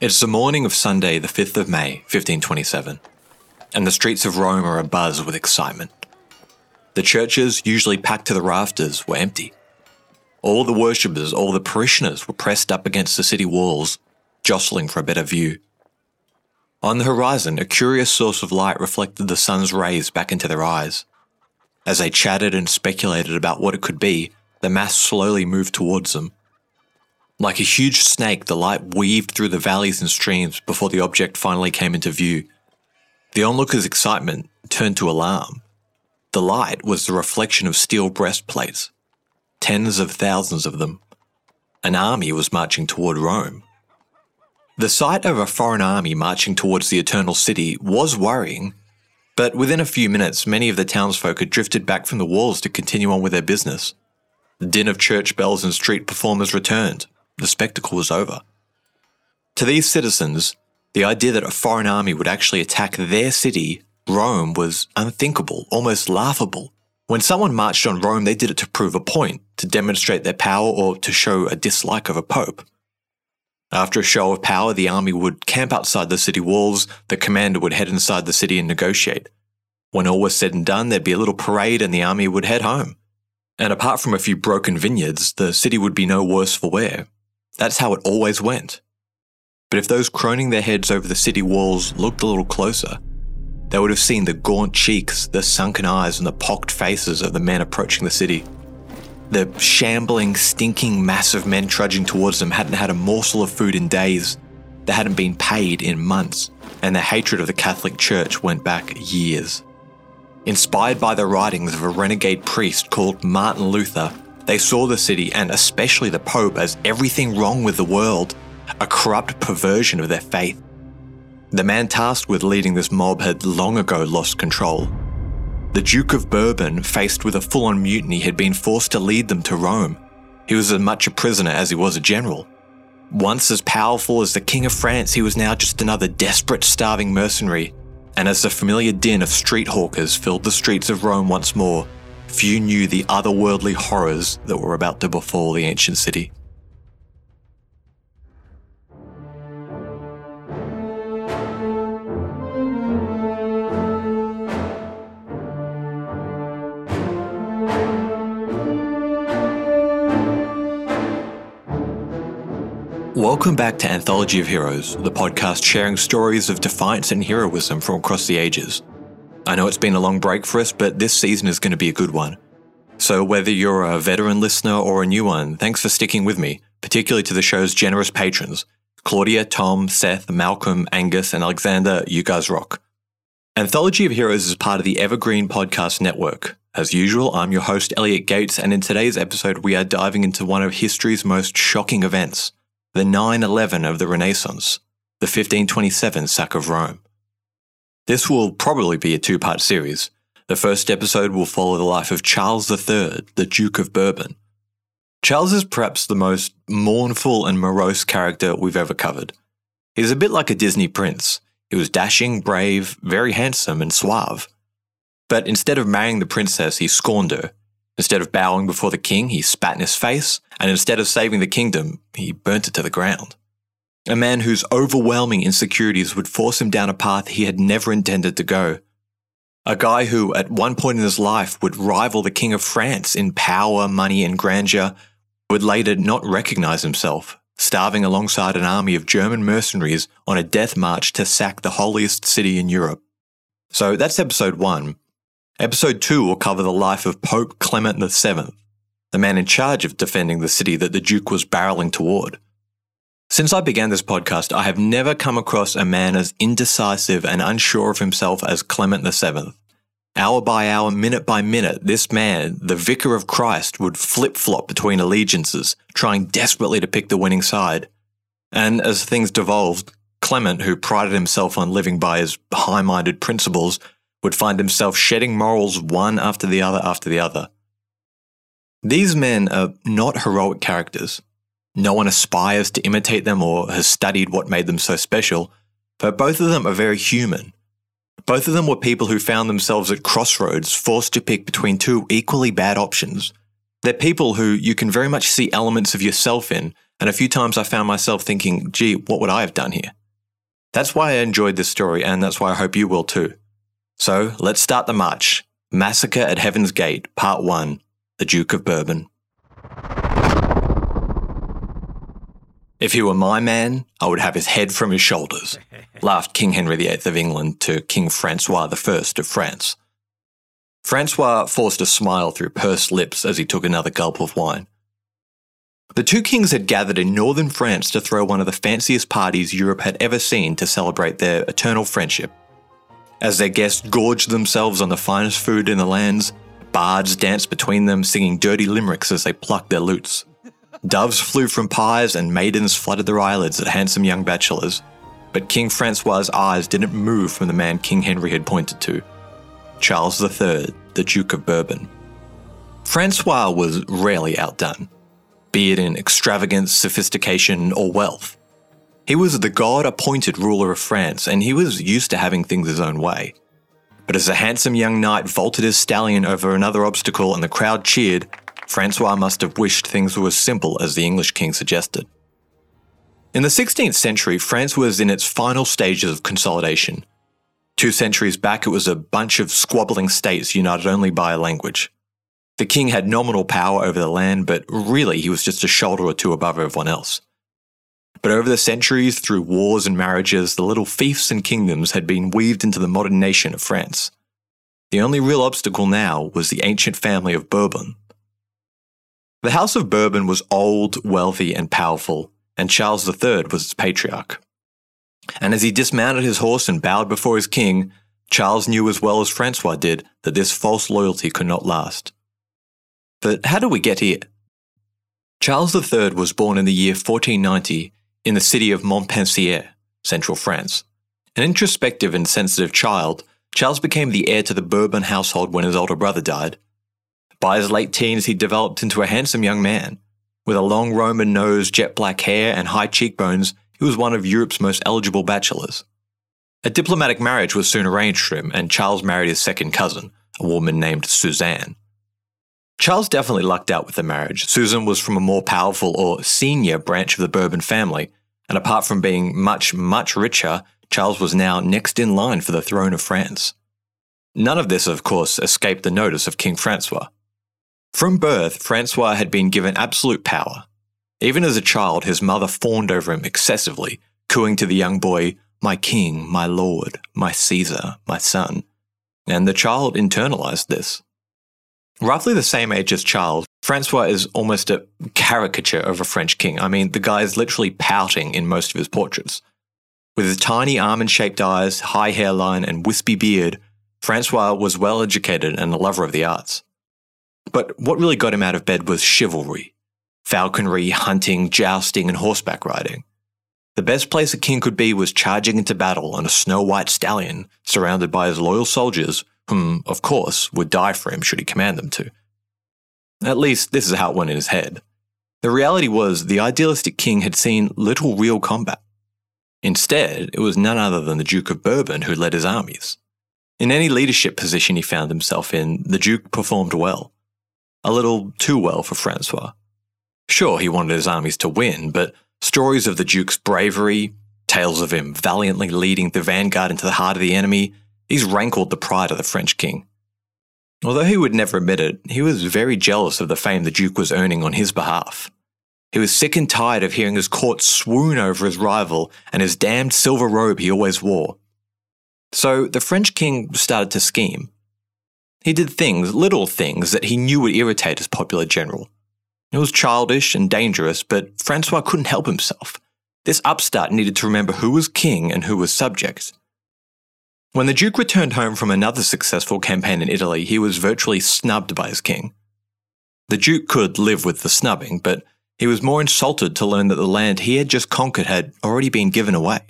It's the morning of Sunday, the 5th of May, 1527, and the streets of Rome are abuzz with excitement. The churches, usually packed to the rafters, were empty. All the worshippers, all the parishioners were pressed up against the city walls, jostling for a better view. On the horizon, a curious source of light reflected the sun's rays back into their eyes. As they chatted and speculated about what it could be, the mass slowly moved towards them. Like a huge snake, the light weaved through the valleys and streams before the object finally came into view. The onlookers' excitement turned to alarm. The light was the reflection of steel breastplates, tens of thousands of them. An army was marching toward Rome. The sight of a foreign army marching towards the Eternal City was worrying, but within a few minutes, many of the townsfolk had drifted back from the walls to continue on with their business. The din of church bells and street performers returned, the spectacle was over. To these citizens, the idea that a foreign army would actually attack their city, Rome, was unthinkable, almost laughable. When someone marched on Rome, they did it to prove a point, to demonstrate their power, or to show a dislike of a pope. After a show of power, the army would camp outside the city walls, the commander would head inside the city and negotiate. When all was said and done, there'd be a little parade and the army would head home. And apart from a few broken vineyards, the city would be no worse for wear. That's how it always went. But if those croning their heads over the city walls looked a little closer, they would have seen the gaunt cheeks, the sunken eyes, and the pocked faces of the men approaching the city. The shambling, stinking mass of men trudging towards them hadn't had a morsel of food in days. They hadn't been paid in months, and their hatred of the Catholic Church went back years. Inspired by the writings of a renegade priest called Martin Luther, they saw the city and especially the Pope as everything wrong with the world, a corrupt perversion of their faith. The man tasked with leading this mob had long ago lost control. The Duke of Bourbon, faced with a full on mutiny, had been forced to lead them to Rome. He was as much a prisoner as he was a general. Once as powerful as the King of France, he was now just another desperate, starving mercenary. And as the familiar din of street hawkers filled the streets of Rome once more, few knew the otherworldly horrors that were about to befall the ancient city. Welcome back to Anthology of Heroes, the podcast sharing stories of defiance and heroism from across the ages. I know it's been a long break for us, but this season is going to be a good one. So, whether you're a veteran listener or a new one, thanks for sticking with me, particularly to the show's generous patrons Claudia, Tom, Seth, Malcolm, Angus, and Alexander. You guys rock. Anthology of Heroes is part of the Evergreen Podcast Network. As usual, I'm your host, Elliot Gates, and in today's episode, we are diving into one of history's most shocking events the 9 11 of the Renaissance, the 1527 sack of Rome. This will probably be a two part series. The first episode will follow the life of Charles III, the Duke of Bourbon. Charles is perhaps the most mournful and morose character we've ever covered. He's a bit like a Disney prince. He was dashing, brave, very handsome, and suave. But instead of marrying the princess, he scorned her. Instead of bowing before the king, he spat in his face, and instead of saving the kingdom, he burnt it to the ground. A man whose overwhelming insecurities would force him down a path he had never intended to go. A guy who, at one point in his life, would rival the King of France in power, money, and grandeur, would later not recognize himself, starving alongside an army of German mercenaries on a death march to sack the holiest city in Europe. So that's episode one. Episode two will cover the life of Pope Clement VII, the man in charge of defending the city that the Duke was barreling toward. Since I began this podcast, I have never come across a man as indecisive and unsure of himself as Clement VII. Hour by hour, minute by minute, this man, the vicar of Christ, would flip flop between allegiances, trying desperately to pick the winning side. And as things devolved, Clement, who prided himself on living by his high minded principles, would find himself shedding morals one after the other after the other. These men are not heroic characters. No one aspires to imitate them or has studied what made them so special, but both of them are very human. Both of them were people who found themselves at crossroads, forced to pick between two equally bad options. They're people who you can very much see elements of yourself in, and a few times I found myself thinking, gee, what would I have done here? That's why I enjoyed this story, and that's why I hope you will too. So let's start the march. Massacre at Heaven's Gate, Part 1 The Duke of Bourbon. If he were my man, I would have his head from his shoulders, laughed King Henry VIII of England to King Francois I of France. Francois forced a smile through pursed lips as he took another gulp of wine. The two kings had gathered in northern France to throw one of the fanciest parties Europe had ever seen to celebrate their eternal friendship. As their guests gorged themselves on the finest food in the lands, bards danced between them singing dirty limericks as they plucked their lutes. Doves flew from pies and maidens fluttered their eyelids at handsome young bachelors. But King Francois's eyes didn't move from the man King Henry had pointed to Charles III, the Duke of Bourbon. Francois was rarely outdone be it in extravagance, sophistication, or wealth. He was the God appointed ruler of France, and he was used to having things his own way. But as a handsome young knight vaulted his stallion over another obstacle and the crowd cheered, Francois must have wished things were as simple as the English king suggested. In the 16th century, France was in its final stages of consolidation. Two centuries back, it was a bunch of squabbling states united only by a language. The king had nominal power over the land, but really he was just a shoulder or two above everyone else. But over the centuries, through wars and marriages, the little fiefs and kingdoms had been weaved into the modern nation of France. The only real obstacle now was the ancient family of Bourbon. The House of Bourbon was old, wealthy, and powerful, and Charles III was its patriarch. And as he dismounted his horse and bowed before his king, Charles knew as well as Francois did that this false loyalty could not last. But how do we get here? Charles III was born in the year 1490 in the city of Montpensier, central France. An introspective and sensitive child, Charles became the heir to the Bourbon household when his older brother died. By his late teens, he developed into a handsome young man. With a long Roman nose, jet black hair, and high cheekbones, he was one of Europe's most eligible bachelors. A diplomatic marriage was soon arranged for him, and Charles married his second cousin, a woman named Suzanne. Charles definitely lucked out with the marriage. Susan was from a more powerful or senior branch of the Bourbon family, and apart from being much, much richer, Charles was now next in line for the throne of France. None of this, of course, escaped the notice of King Francois. From birth, Francois had been given absolute power. Even as a child, his mother fawned over him excessively, cooing to the young boy, My king, my lord, my Caesar, my son. And the child internalized this. Roughly the same age as Charles, Francois is almost a caricature of a French king. I mean, the guy is literally pouting in most of his portraits. With his tiny almond shaped eyes, high hairline, and wispy beard, Francois was well educated and a lover of the arts. But what really got him out of bed was chivalry falconry, hunting, jousting, and horseback riding. The best place a king could be was charging into battle on a snow white stallion, surrounded by his loyal soldiers whom, of course, would die for him should he command them to. At least, this is how it went in his head. The reality was, the idealistic king had seen little real combat. Instead, it was none other than the Duke of Bourbon who led his armies. In any leadership position he found himself in, the Duke performed well. A little too well for Francois. Sure, he wanted his armies to win, but stories of the Duke's bravery, tales of him valiantly leading the vanguard into the heart of the enemy, these rankled the pride of the French king. Although he would never admit it, he was very jealous of the fame the Duke was earning on his behalf. He was sick and tired of hearing his court swoon over his rival and his damned silver robe he always wore. So the French king started to scheme. He did things, little things, that he knew would irritate his popular general. It was childish and dangerous, but Francois couldn't help himself. This upstart needed to remember who was king and who was subject. When the Duke returned home from another successful campaign in Italy, he was virtually snubbed by his king. The Duke could live with the snubbing, but he was more insulted to learn that the land he had just conquered had already been given away.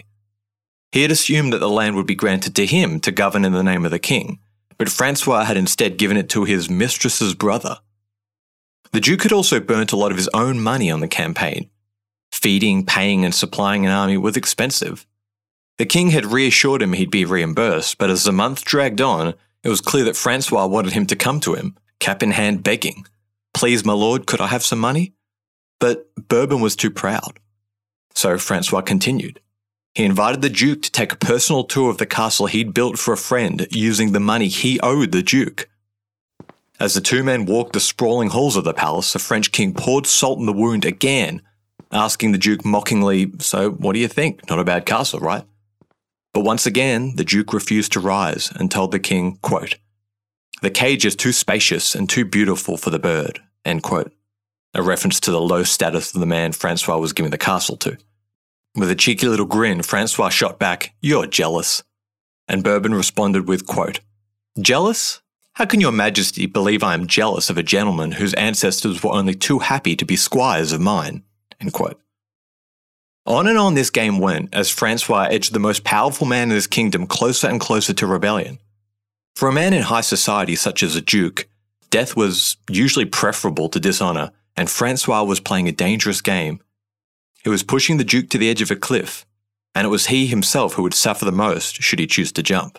He had assumed that the land would be granted to him to govern in the name of the king, but Francois had instead given it to his mistress's brother. The Duke had also burnt a lot of his own money on the campaign. Feeding, paying, and supplying an army was expensive, the king had reassured him he'd be reimbursed, but as the month dragged on, it was clear that Francois wanted him to come to him, cap in hand, begging, Please, my lord, could I have some money? But Bourbon was too proud. So Francois continued. He invited the Duke to take a personal tour of the castle he'd built for a friend using the money he owed the Duke. As the two men walked the sprawling halls of the palace, the French king poured salt in the wound again, asking the Duke mockingly, So, what do you think? Not a bad castle, right? But once again, the Duke refused to rise and told the king, quote, The cage is too spacious and too beautiful for the bird, end quote. A reference to the low status of the man Francois was giving the castle to. With a cheeky little grin, Francois shot back, You're jealous. And Bourbon responded with, quote, Jealous? How can your majesty believe I am jealous of a gentleman whose ancestors were only too happy to be squires of mine? End quote. On and on this game went as Francois edged the most powerful man in his kingdom closer and closer to rebellion. For a man in high society such as a duke, death was usually preferable to dishonor, and Francois was playing a dangerous game. He was pushing the duke to the edge of a cliff, and it was he himself who would suffer the most should he choose to jump.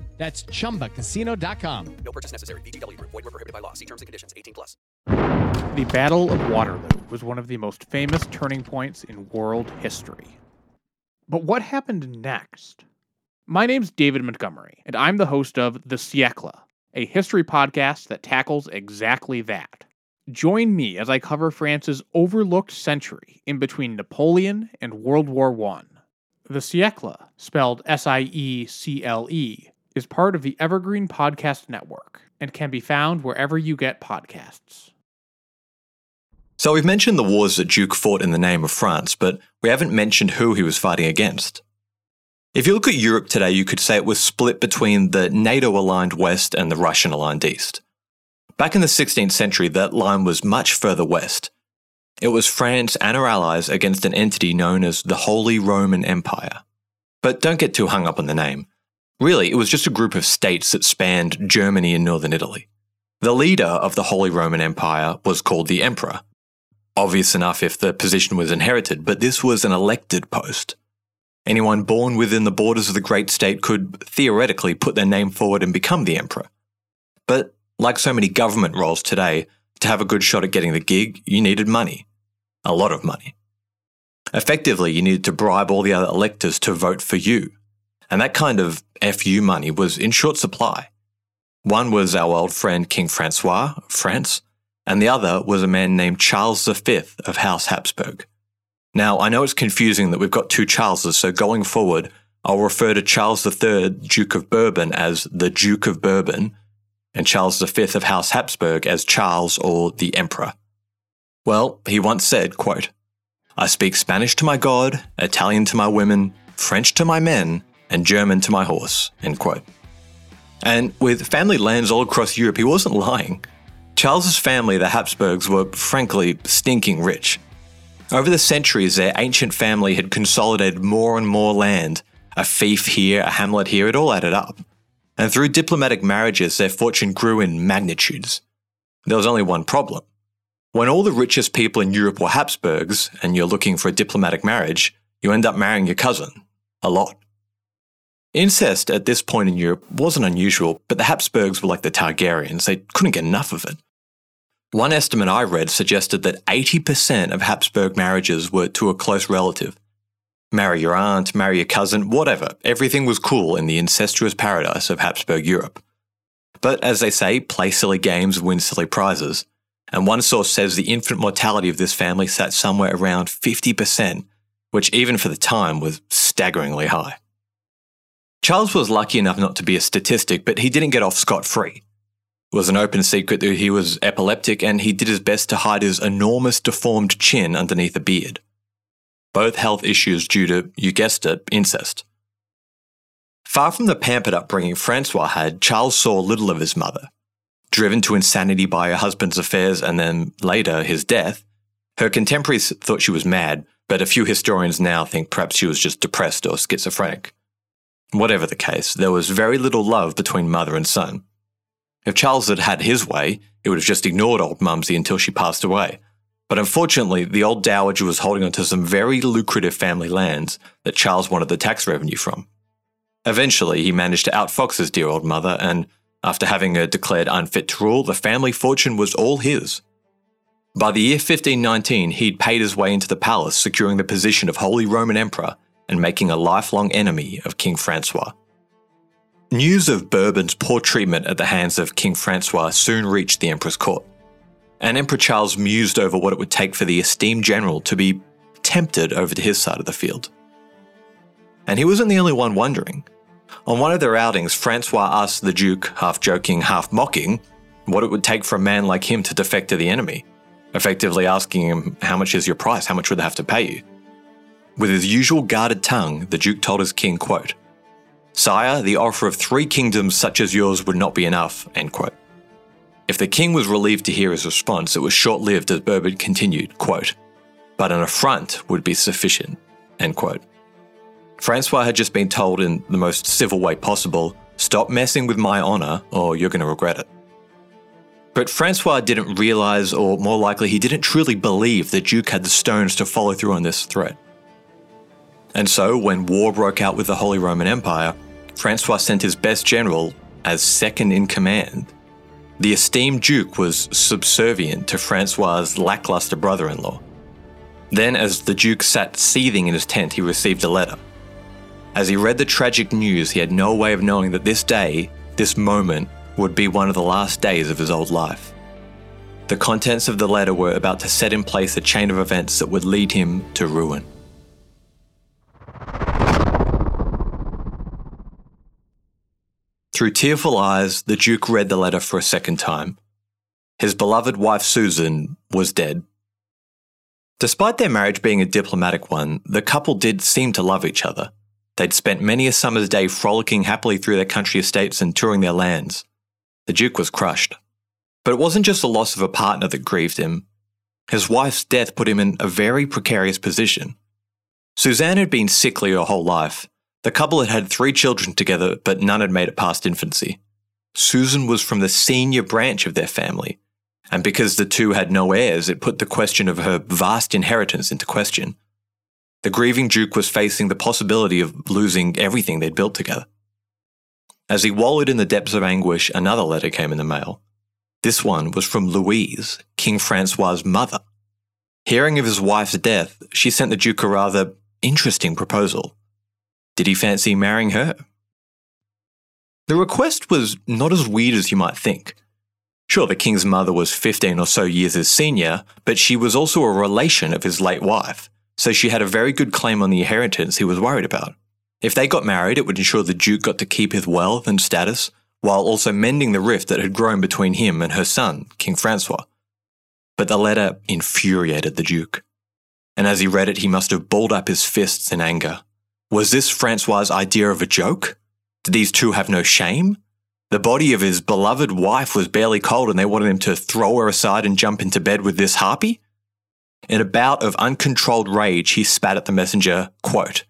That's ChumbaCasino.com. No purchase necessary. VGW. Void were prohibited by law. See terms and conditions. 18 plus. The Battle of Waterloo was one of the most famous turning points in world history. But what happened next? My name's David Montgomery, and I'm the host of The Siècle, a history podcast that tackles exactly that. Join me as I cover France's overlooked century in between Napoleon and World War I. The Siècle, spelled S I E C L E, is part of the Evergreen Podcast Network and can be found wherever you get podcasts. So we've mentioned the wars that Duke fought in the name of France, but we haven't mentioned who he was fighting against. If you look at Europe today, you could say it was split between the NATO aligned West and the Russian aligned East. Back in the 16th century, that line was much further west. It was France and her allies against an entity known as the Holy Roman Empire. But don't get too hung up on the name. Really, it was just a group of states that spanned Germany and northern Italy. The leader of the Holy Roman Empire was called the Emperor. Obvious enough if the position was inherited, but this was an elected post. Anyone born within the borders of the great state could theoretically put their name forward and become the emperor. But like so many government roles today, to have a good shot at getting the gig, you needed money. A lot of money. Effectively, you needed to bribe all the other electors to vote for you. And that kind of FU money was in short supply. One was our old friend King Francois of France, and the other was a man named Charles V of House Habsburg. Now, I know it's confusing that we've got two Charleses, so going forward, I'll refer to Charles III, Duke of Bourbon, as the Duke of Bourbon, and Charles V of House Habsburg as Charles or the Emperor. Well, he once said, quote, I speak Spanish to my God, Italian to my women, French to my men, and German to my horse, end quote. And with family lands all across Europe, he wasn't lying. Charles's family, the Habsburgs, were frankly stinking rich. Over the centuries, their ancient family had consolidated more and more land. A fief here, a hamlet here, it all added up. And through diplomatic marriages, their fortune grew in magnitudes. There was only one problem. When all the richest people in Europe were Habsburgs, and you're looking for a diplomatic marriage, you end up marrying your cousin. A lot. Incest at this point in Europe wasn't unusual, but the Habsburgs were like the Targaryens, they couldn't get enough of it. One estimate I read suggested that 80% of Habsburg marriages were to a close relative. Marry your aunt, marry your cousin, whatever, everything was cool in the incestuous paradise of Habsburg Europe. But as they say, play silly games, win silly prizes. And one source says the infant mortality of this family sat somewhere around 50%, which even for the time was staggeringly high. Charles was lucky enough not to be a statistic, but he didn't get off scot free. It was an open secret that he was epileptic and he did his best to hide his enormous deformed chin underneath a beard. Both health issues due to, you guessed it, incest. Far from the pampered upbringing Francois had, Charles saw little of his mother. Driven to insanity by her husband's affairs and then later his death, Her contemporaries thought she was mad, but a few historians now think perhaps she was just depressed or schizophrenic. Whatever the case, there was very little love between mother and son. If Charles had had his way, he would have just ignored old Mumsy until she passed away. But unfortunately, the old dowager was holding onto some very lucrative family lands that Charles wanted the tax revenue from. Eventually, he managed to outfox his dear old mother, and after having her declared unfit to rule, the family fortune was all his. By the year 1519, he'd paid his way into the palace, securing the position of Holy Roman Emperor and making a lifelong enemy of King Francois. News of Bourbon's poor treatment at the hands of King Francois soon reached the Emperor's court, and Emperor Charles mused over what it would take for the esteemed general to be tempted over to his side of the field. And he wasn't the only one wondering. On one of their outings, Francois asked the Duke, half joking, half mocking, what it would take for a man like him to defect to the enemy, effectively asking him, How much is your price? How much would they have to pay you? With his usual guarded tongue, the Duke told his king, quote, Sire, the offer of three kingdoms such as yours would not be enough. End quote. If the king was relieved to hear his response, it was short lived as Bourbon continued, quote, But an affront would be sufficient. End quote. Francois had just been told in the most civil way possible, Stop messing with my honour, or you're going to regret it. But Francois didn't realise, or more likely, he didn't truly believe the Duke had the stones to follow through on this threat. And so, when war broke out with the Holy Roman Empire, Francois sent his best general as second in command. The esteemed Duke was subservient to Francois's lackluster brother in law. Then, as the Duke sat seething in his tent, he received a letter. As he read the tragic news, he had no way of knowing that this day, this moment, would be one of the last days of his old life. The contents of the letter were about to set in place a chain of events that would lead him to ruin. Through tearful eyes, the Duke read the letter for a second time. His beloved wife Susan was dead. Despite their marriage being a diplomatic one, the couple did seem to love each other. They'd spent many a summer's day frolicking happily through their country estates and touring their lands. The Duke was crushed. But it wasn't just the loss of a partner that grieved him. His wife's death put him in a very precarious position. Suzanne had been sickly her whole life, the couple had had three children together, but none had made it past infancy. Susan was from the senior branch of their family, and because the two had no heirs, it put the question of her vast inheritance into question. The grieving Duke was facing the possibility of losing everything they'd built together. As he wallowed in the depths of anguish, another letter came in the mail. This one was from Louise, King Francois's mother. Hearing of his wife's death, she sent the Duke a rather interesting proposal. Did he fancy marrying her? The request was not as weird as you might think. Sure, the king's mother was 15 or so years his senior, but she was also a relation of his late wife, so she had a very good claim on the inheritance he was worried about. If they got married, it would ensure the Duke got to keep his wealth and status, while also mending the rift that had grown between him and her son, King Francois. But the letter infuriated the Duke. And as he read it, he must have balled up his fists in anger. Was this Francois's idea of a joke? Did these two have no shame? The body of his beloved wife was barely cold and they wanted him to throw her aside and jump into bed with this harpy? In a bout of uncontrolled rage, he spat at the messenger, quote,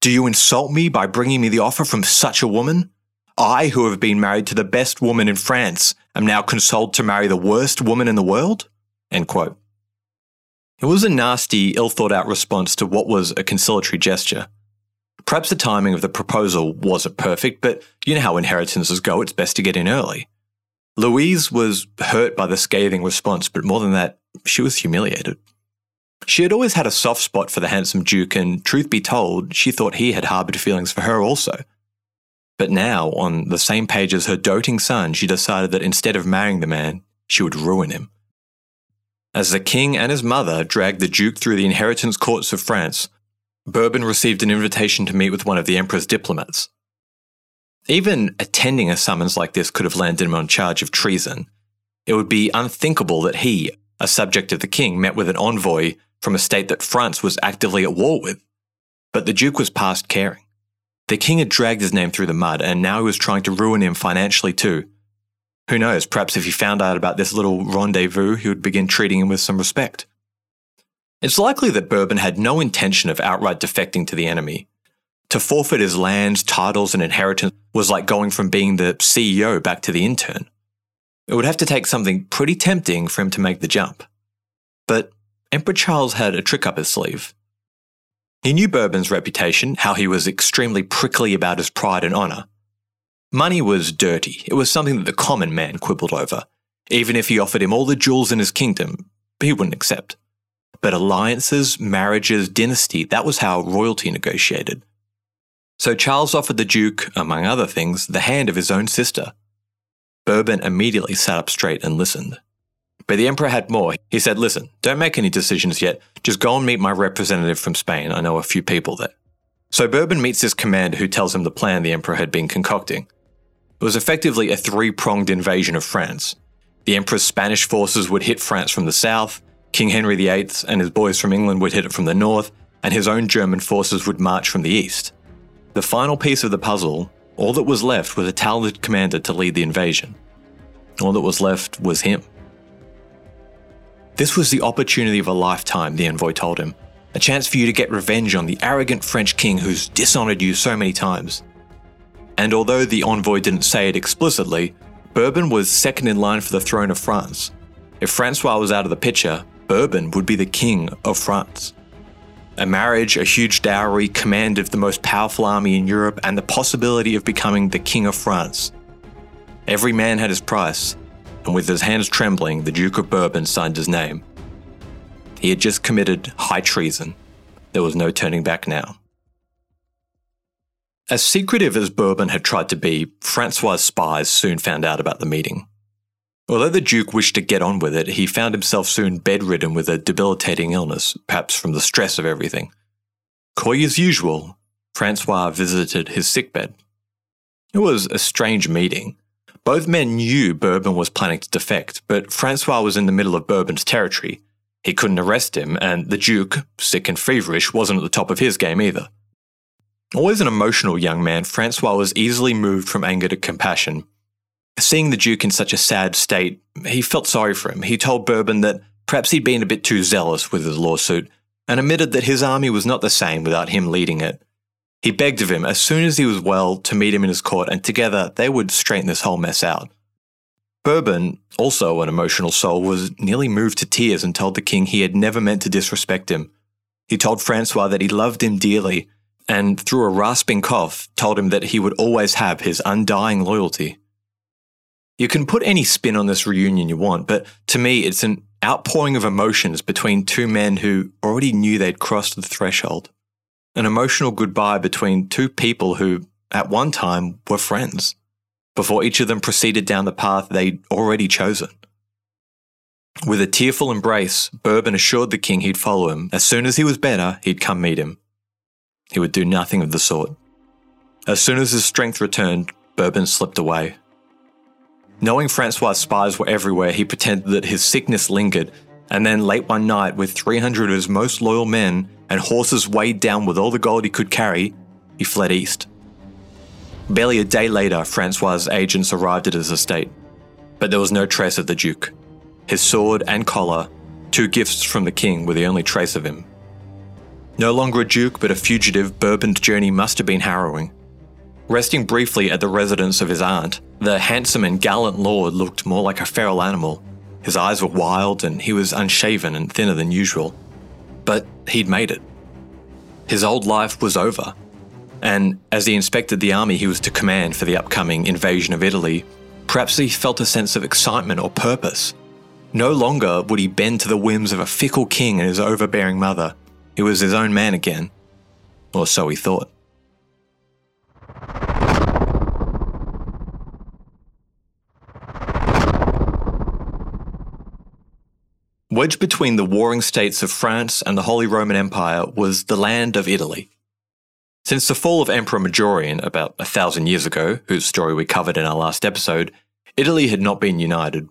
Do you insult me by bringing me the offer from such a woman? I, who have been married to the best woman in France, am now consoled to marry the worst woman in the world? End quote. It was a nasty, ill thought out response to what was a conciliatory gesture. Perhaps the timing of the proposal wasn't perfect, but you know how inheritances go, it's best to get in early. Louise was hurt by the scathing response, but more than that, she was humiliated. She had always had a soft spot for the handsome Duke, and truth be told, she thought he had harboured feelings for her also. But now, on the same page as her doting son, she decided that instead of marrying the man, she would ruin him. As the king and his mother dragged the Duke through the inheritance courts of France, Bourbon received an invitation to meet with one of the Emperor's diplomats. Even attending a summons like this could have landed him on charge of treason. It would be unthinkable that he, a subject of the king, met with an envoy from a state that France was actively at war with. But the Duke was past caring. The king had dragged his name through the mud, and now he was trying to ruin him financially too. Who knows, perhaps if he found out about this little rendezvous, he would begin treating him with some respect. It's likely that Bourbon had no intention of outright defecting to the enemy. To forfeit his lands, titles, and inheritance was like going from being the CEO back to the intern. It would have to take something pretty tempting for him to make the jump. But Emperor Charles had a trick up his sleeve. He knew Bourbon's reputation, how he was extremely prickly about his pride and honour. Money was dirty, it was something that the common man quibbled over. Even if he offered him all the jewels in his kingdom, he wouldn't accept. But alliances, marriages, dynasty, that was how royalty negotiated. So Charles offered the Duke, among other things, the hand of his own sister. Bourbon immediately sat up straight and listened. But the Emperor had more. He said, Listen, don't make any decisions yet. Just go and meet my representative from Spain. I know a few people there. So Bourbon meets his commander who tells him the plan the Emperor had been concocting. It was effectively a three pronged invasion of France. The Emperor's Spanish forces would hit France from the south, King Henry VIII and his boys from England would hit it from the north, and his own German forces would march from the east. The final piece of the puzzle, all that was left was a talented commander to lead the invasion. All that was left was him. This was the opportunity of a lifetime, the envoy told him. A chance for you to get revenge on the arrogant French king who's dishonoured you so many times. And although the envoy didn't say it explicitly, Bourbon was second in line for the throne of France. If Francois was out of the picture, Bourbon would be the king of France. A marriage, a huge dowry, command of the most powerful army in Europe, and the possibility of becoming the king of France. Every man had his price, and with his hands trembling, the Duke of Bourbon signed his name. He had just committed high treason. There was no turning back now. As secretive as Bourbon had tried to be, Francois' spies soon found out about the meeting. Although the Duke wished to get on with it, he found himself soon bedridden with a debilitating illness, perhaps from the stress of everything. Coy as usual, Francois visited his sickbed. It was a strange meeting. Both men knew Bourbon was planning to defect, but Francois was in the middle of Bourbon's territory. He couldn't arrest him, and the Duke, sick and feverish, wasn't at the top of his game either. Always an emotional young man, Francois was easily moved from anger to compassion. Seeing the Duke in such a sad state, he felt sorry for him. He told Bourbon that perhaps he'd been a bit too zealous with his lawsuit, and admitted that his army was not the same without him leading it. He begged of him, as soon as he was well, to meet him in his court, and together they would straighten this whole mess out. Bourbon, also an emotional soul, was nearly moved to tears and told the king he had never meant to disrespect him. He told Francois that he loved him dearly, and through a rasping cough, told him that he would always have his undying loyalty. You can put any spin on this reunion you want, but to me, it's an outpouring of emotions between two men who already knew they'd crossed the threshold an emotional goodbye between two people who, at one time, were friends, before each of them proceeded down the path they'd already chosen. With a tearful embrace, Bourbon assured the king he'd follow him. As soon as he was better, he'd come meet him. He would do nothing of the sort. As soon as his strength returned, Bourbon slipped away. Knowing Francois' spies were everywhere, he pretended that his sickness lingered, and then late one night, with 300 of his most loyal men, and horses weighed down with all the gold he could carry, he fled east. Barely a day later, Francois' agents arrived at his estate, but there was no trace of the Duke. His sword and collar, two gifts from the king, were the only trace of him. No longer a duke, but a fugitive, Bourbon's journey must have been harrowing. Resting briefly at the residence of his aunt, the handsome and gallant lord looked more like a feral animal. His eyes were wild, and he was unshaven and thinner than usual. But he'd made it. His old life was over. And as he inspected the army he was to command for the upcoming invasion of Italy, perhaps he felt a sense of excitement or purpose. No longer would he bend to the whims of a fickle king and his overbearing mother. He was his own man again. Or so he thought. Wedged between the warring states of France and the Holy Roman Empire was the land of Italy. Since the fall of Emperor Majorian about a thousand years ago, whose story we covered in our last episode, Italy had not been united.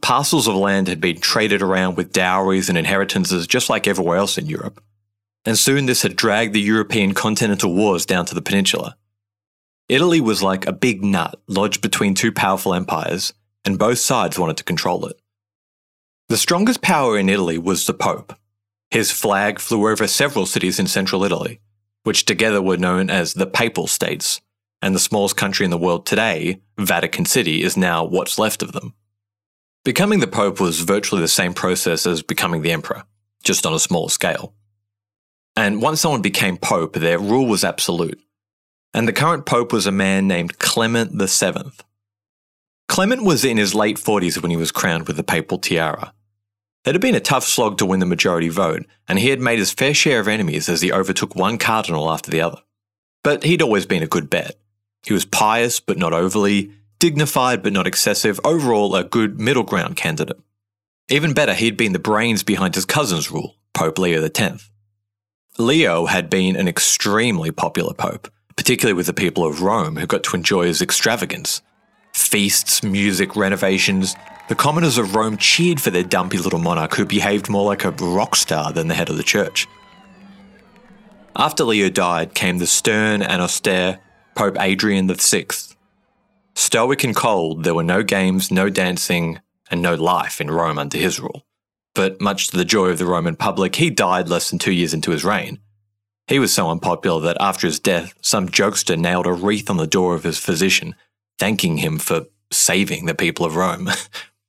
Parcels of land had been traded around with dowries and inheritances just like everywhere else in Europe. And soon this had dragged the European continental wars down to the peninsula. Italy was like a big nut lodged between two powerful empires, and both sides wanted to control it. The strongest power in Italy was the Pope. His flag flew over several cities in central Italy, which together were known as the Papal States, and the smallest country in the world today, Vatican City, is now what's left of them. Becoming the Pope was virtually the same process as becoming the Emperor, just on a smaller scale. And once someone became Pope, their rule was absolute. And the current Pope was a man named Clement VII. Clement was in his late 40s when he was crowned with the papal tiara. It had been a tough slog to win the majority vote, and he had made his fair share of enemies as he overtook one cardinal after the other. But he'd always been a good bet. He was pious but not overly, dignified but not excessive, overall a good middle ground candidate. Even better, he'd been the brains behind his cousin's rule, Pope Leo X. Leo had been an extremely popular pope, particularly with the people of Rome who got to enjoy his extravagance. Feasts, music, renovations. The commoners of Rome cheered for their dumpy little monarch who behaved more like a rock star than the head of the church. After Leo died came the stern and austere Pope Adrian VI. Stoic and cold, there were no games, no dancing, and no life in Rome under his rule. But much to the joy of the Roman public, he died less than two years into his reign. He was so unpopular that after his death, some jokester nailed a wreath on the door of his physician, thanking him for saving the people of Rome.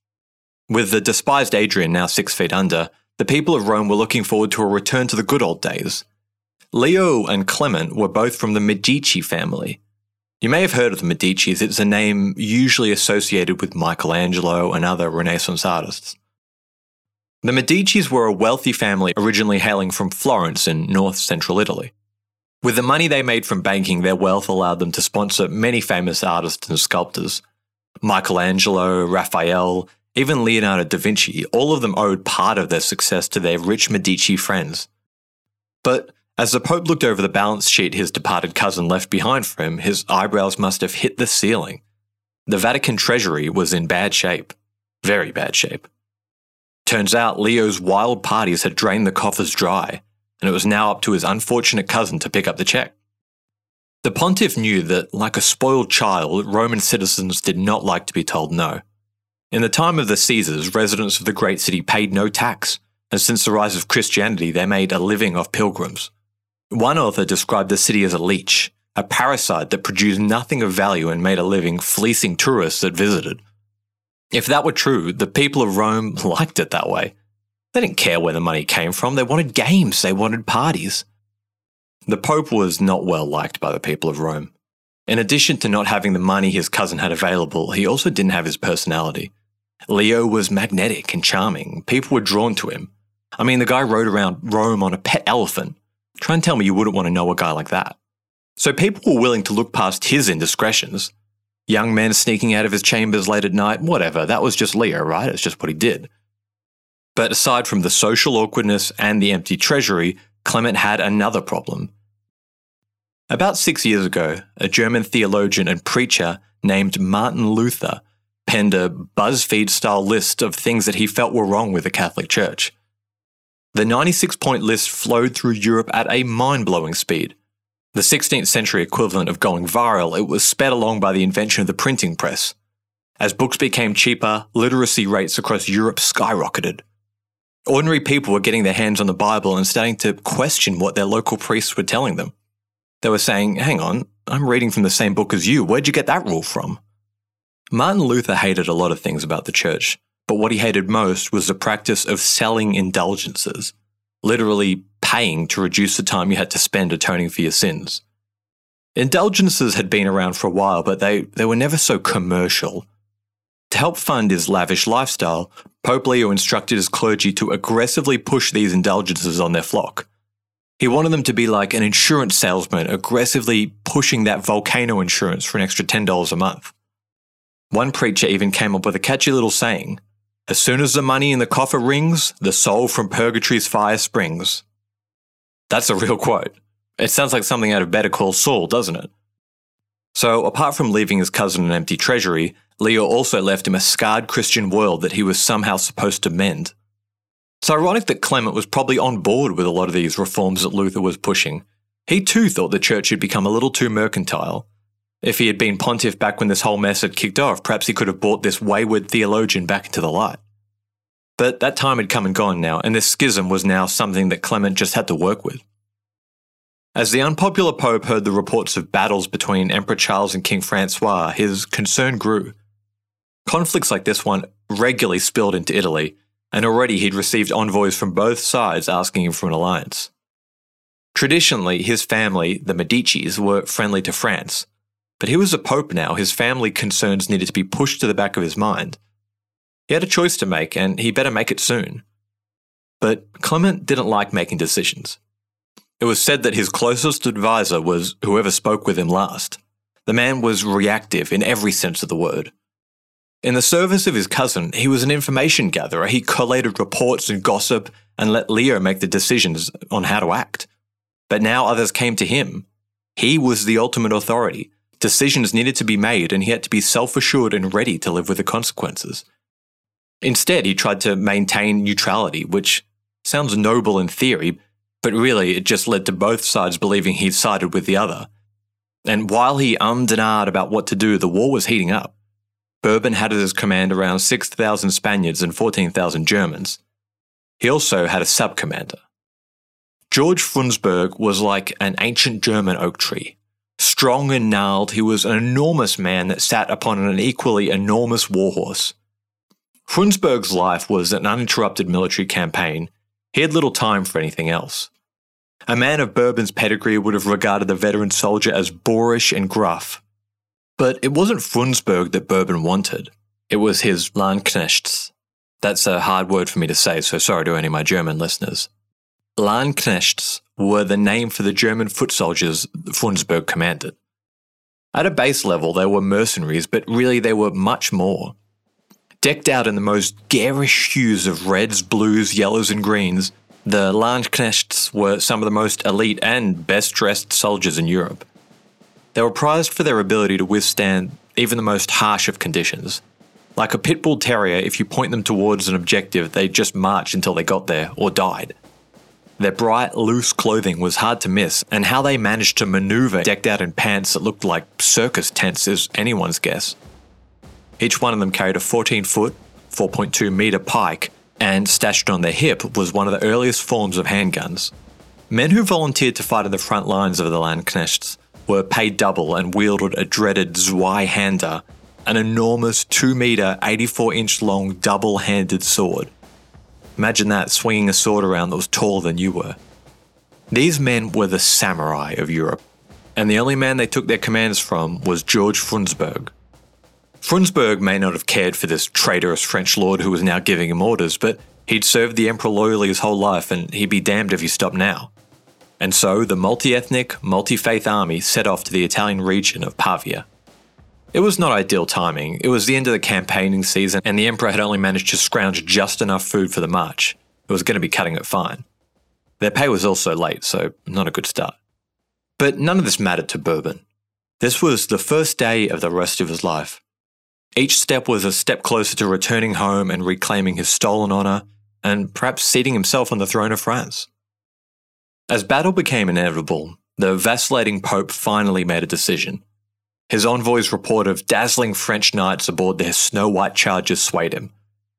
With the despised Adrian now six feet under, the people of Rome were looking forward to a return to the good old days. Leo and Clement were both from the Medici family. You may have heard of the Medicis, it's a name usually associated with Michelangelo and other Renaissance artists. The Medicis were a wealthy family originally hailing from Florence in north central Italy. With the money they made from banking, their wealth allowed them to sponsor many famous artists and sculptors. Michelangelo, Raphael, even Leonardo da Vinci, all of them owed part of their success to their rich Medici friends. But as the Pope looked over the balance sheet his departed cousin left behind for him, his eyebrows must have hit the ceiling. The Vatican treasury was in bad shape. Very bad shape. Turns out Leo's wild parties had drained the coffers dry, and it was now up to his unfortunate cousin to pick up the check. The pontiff knew that, like a spoiled child, Roman citizens did not like to be told no. In the time of the Caesars, residents of the great city paid no tax, and since the rise of Christianity, they made a living off pilgrims. One author described the city as a leech, a parasite that produced nothing of value and made a living fleecing tourists that visited. If that were true, the people of Rome liked it that way. They didn't care where the money came from, they wanted games, they wanted parties. The Pope was not well liked by the people of Rome. In addition to not having the money his cousin had available, he also didn't have his personality. Leo was magnetic and charming. People were drawn to him. I mean, the guy rode around Rome on a pet elephant. Try and tell me you wouldn't want to know a guy like that. So people were willing to look past his indiscretions. Young men sneaking out of his chambers late at night, whatever, that was just Leo, right? It's just what he did. But aside from the social awkwardness and the empty treasury, Clement had another problem. About six years ago, a German theologian and preacher named Martin Luther penned a BuzzFeed style list of things that he felt were wrong with the Catholic Church. The 96 point list flowed through Europe at a mind blowing speed. The 16th century equivalent of going viral, it was sped along by the invention of the printing press. As books became cheaper, literacy rates across Europe skyrocketed. Ordinary people were getting their hands on the Bible and starting to question what their local priests were telling them. They were saying, Hang on, I'm reading from the same book as you. Where'd you get that rule from? Martin Luther hated a lot of things about the church, but what he hated most was the practice of selling indulgences, literally paying to reduce the time you had to spend atoning for your sins. Indulgences had been around for a while, but they, they were never so commercial. To help fund his lavish lifestyle, Pope Leo instructed his clergy to aggressively push these indulgences on their flock. He wanted them to be like an insurance salesman, aggressively pushing that volcano insurance for an extra $10 a month. One preacher even came up with a catchy little saying As soon as the money in the coffer rings, the soul from purgatory's fire springs. That's a real quote. It sounds like something out of Better Call Saul, doesn't it? So, apart from leaving his cousin an empty treasury, Leo also left him a scarred Christian world that he was somehow supposed to mend. It's ironic that Clement was probably on board with a lot of these reforms that Luther was pushing. He too thought the church had become a little too mercantile, if he had been pontiff back when this whole mess had kicked off, perhaps he could have brought this wayward theologian back into the light. But that time had come and gone now, and this schism was now something that Clement just had to work with. As the unpopular Pope heard the reports of battles between Emperor Charles and King Francois, his concern grew. Conflicts like this one regularly spilled into Italy, and already he'd received envoys from both sides asking him for an alliance. Traditionally, his family, the Medicis, were friendly to France, but he was a pope now, his family concerns needed to be pushed to the back of his mind. He had a choice to make, and he better make it soon. But Clement didn't like making decisions. It was said that his closest advisor was whoever spoke with him last. The man was reactive in every sense of the word. In the service of his cousin, he was an information gatherer. He collated reports and gossip and let Leo make the decisions on how to act. But now others came to him. He was the ultimate authority. Decisions needed to be made, and he had to be self assured and ready to live with the consequences. Instead, he tried to maintain neutrality, which sounds noble in theory, but really it just led to both sides believing he'd sided with the other. And while he ummed and ahed about what to do, the war was heating up. Bourbon had at his command around 6,000 Spaniards and 14,000 Germans. He also had a sub commander. George Frundsberg was like an ancient German oak tree. Strong and gnarled, he was an enormous man that sat upon an equally enormous warhorse. Frundsberg's life was an uninterrupted military campaign. He had little time for anything else. A man of Bourbon's pedigree would have regarded the veteran soldier as boorish and gruff. But it wasn't Frundsberg that Bourbon wanted. It was his Landknechts. That's a hard word for me to say, so sorry to any of my German listeners. Landknechts were the name for the German foot soldiers Frundsberg commanded. At a base level, they were mercenaries, but really they were much more. Decked out in the most garish hues of reds, blues, yellows, and greens, the Landknechts were some of the most elite and best dressed soldiers in Europe. They were prized for their ability to withstand even the most harsh of conditions. Like a pit bull terrier, if you point them towards an objective, they just march until they got there or died. Their bright, loose clothing was hard to miss, and how they managed to maneuver decked out in pants that looked like circus tents is anyone's guess. Each one of them carried a 14 foot, 4.2 metre pike and stashed on their hip was one of the earliest forms of handguns. Men who volunteered to fight in the front lines of the Landknechts were paid double and wielded a dreaded Zweihander, an enormous 2 metre, 84 inch long double handed sword. Imagine that, swinging a sword around that was taller than you were. These men were the samurai of Europe, and the only man they took their commands from was George Frundsberg. Frundsberg may not have cared for this traitorous French lord who was now giving him orders, but he'd served the emperor loyally his whole life, and he'd be damned if he stopped now. And so the multi ethnic, multi faith army set off to the Italian region of Pavia. It was not ideal timing. It was the end of the campaigning season, and the emperor had only managed to scrounge just enough food for the march. It was going to be cutting it fine. Their pay was also late, so not a good start. But none of this mattered to Bourbon. This was the first day of the rest of his life. Each step was a step closer to returning home and reclaiming his stolen honour, and perhaps seating himself on the throne of France. As battle became inevitable, the vacillating Pope finally made a decision. His envoy's report of dazzling French knights aboard their snow white chargers swayed him,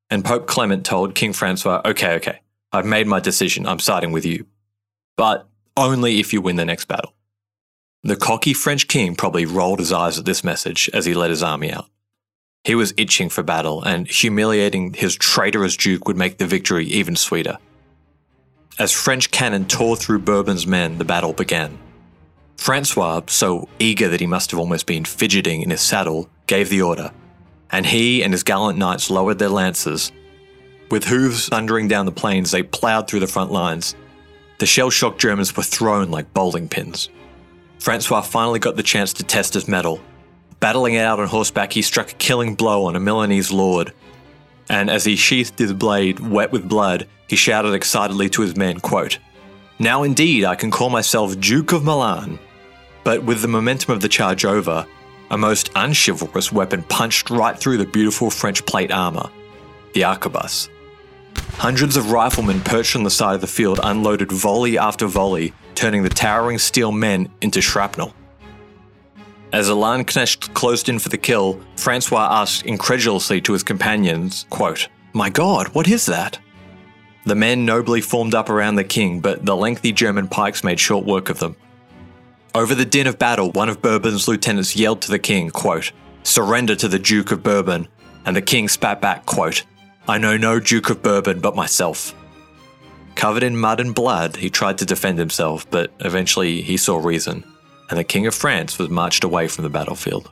and Pope Clement told King Francois, Okay, okay, I've made my decision, I'm siding with you. But only if you win the next battle. The cocky French king probably rolled his eyes at this message as he led his army out. He was itching for battle, and humiliating his traitorous duke would make the victory even sweeter. As French cannon tore through Bourbon's men, the battle began. Francois, so eager that he must have almost been fidgeting in his saddle, gave the order, and he and his gallant knights lowered their lances. With hooves thundering down the plains, they ploughed through the front lines. The shell shocked Germans were thrown like bowling pins. Francois finally got the chance to test his mettle Battling it out on horseback, he struck a killing blow on a Milanese lord. And as he sheathed his blade, wet with blood, he shouted excitedly to his men, quote, Now indeed I can call myself Duke of Milan. But with the momentum of the charge over, a most unchivalrous weapon punched right through the beautiful French plate armour, the arquebus. Hundreds of riflemen perched on the side of the field unloaded volley after volley, turning the towering steel men into shrapnel. As Landknecht closed in for the kill, Francois asked incredulously to his companions, quote, My god, what is that? The men nobly formed up around the king, but the lengthy German pikes made short work of them. Over the din of battle, one of Bourbon's lieutenants yelled to the king, quote, Surrender to the Duke of Bourbon, and the king spat back, quote, I know no Duke of Bourbon but myself. Covered in mud and blood, he tried to defend himself, but eventually he saw reason, and the King of France was marched away from the battlefield.